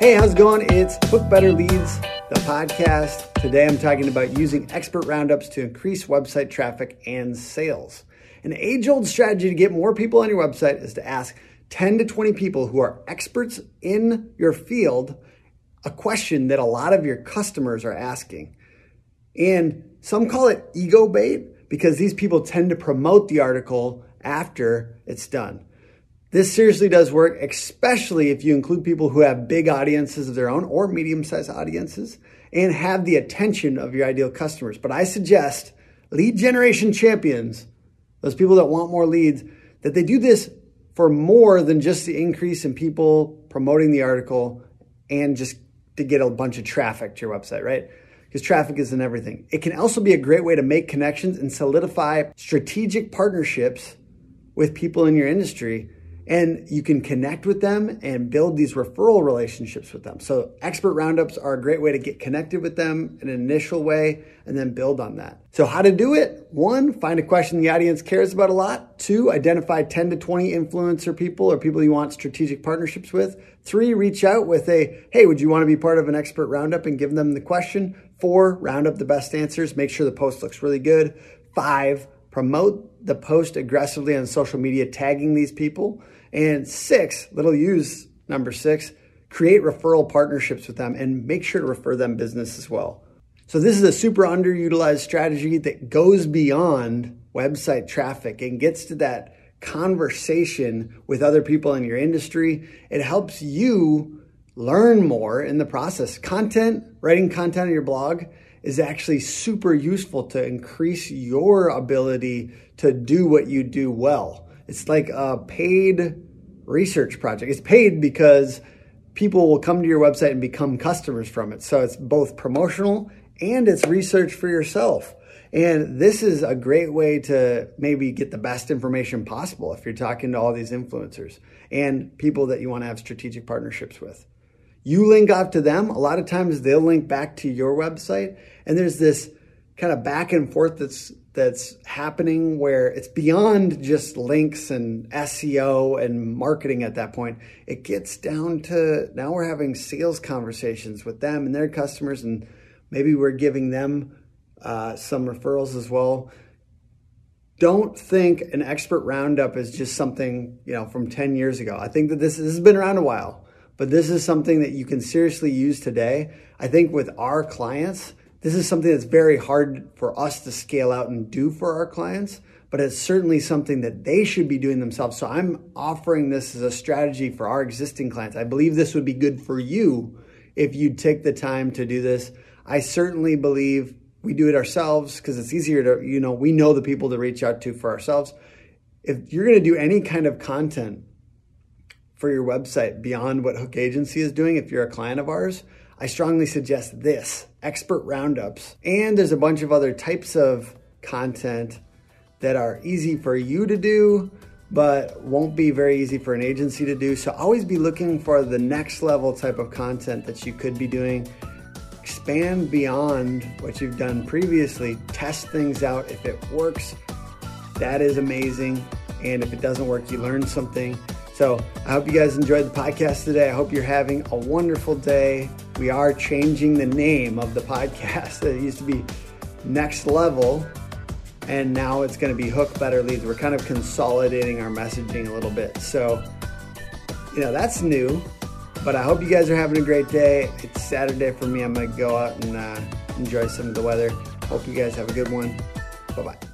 Hey, how's it going? It's Hook Better Leads, the podcast. Today I'm talking about using expert roundups to increase website traffic and sales. An age old strategy to get more people on your website is to ask 10 to 20 people who are experts in your field a question that a lot of your customers are asking. And some call it ego bait because these people tend to promote the article after it's done. This seriously does work, especially if you include people who have big audiences of their own or medium sized audiences and have the attention of your ideal customers. But I suggest lead generation champions, those people that want more leads, that they do this for more than just the increase in people promoting the article and just to get a bunch of traffic to your website, right? Because traffic isn't everything. It can also be a great way to make connections and solidify strategic partnerships with people in your industry and you can connect with them and build these referral relationships with them. So, expert roundups are a great way to get connected with them in an initial way and then build on that. So, how to do it? One, find a question the audience cares about a lot. Two, identify 10 to 20 influencer people or people you want strategic partnerships with. Three, reach out with a, hey, would you want to be part of an expert roundup and give them the question? Four, round up the best answers. Make sure the post looks really good. Five, promote the post aggressively on social media, tagging these people. And six, little use number six, create referral partnerships with them and make sure to refer them business as well. So, this is a super underutilized strategy that goes beyond website traffic and gets to that conversation with other people in your industry. It helps you learn more in the process. Content, writing content on your blog is actually super useful to increase your ability to do what you do well. It's like a paid research project. It's paid because people will come to your website and become customers from it. So it's both promotional and it's research for yourself. And this is a great way to maybe get the best information possible if you're talking to all these influencers and people that you want to have strategic partnerships with. You link off to them. A lot of times they'll link back to your website. And there's this kind of back and forth that's that's happening where it's beyond just links and SEO and marketing at that point. It gets down to now we're having sales conversations with them and their customers, and maybe we're giving them uh, some referrals as well. Don't think an expert roundup is just something you know from 10 years ago. I think that this, this has been around a while, but this is something that you can seriously use today. I think with our clients, this is something that's very hard for us to scale out and do for our clients, but it's certainly something that they should be doing themselves. So I'm offering this as a strategy for our existing clients. I believe this would be good for you if you take the time to do this. I certainly believe we do it ourselves because it's easier to, you know, we know the people to reach out to for ourselves. If you're going to do any kind of content for your website beyond what Hook Agency is doing, if you're a client of ours, I strongly suggest this expert roundups. And there's a bunch of other types of content that are easy for you to do, but won't be very easy for an agency to do. So always be looking for the next level type of content that you could be doing. Expand beyond what you've done previously, test things out. If it works, that is amazing. And if it doesn't work, you learn something. So I hope you guys enjoyed the podcast today. I hope you're having a wonderful day. We are changing the name of the podcast. It used to be Next Level, and now it's going to be Hook Better Leads. We're kind of consolidating our messaging a little bit. So, you know, that's new, but I hope you guys are having a great day. It's Saturday for me. I'm going to go out and uh, enjoy some of the weather. Hope you guys have a good one. Bye bye.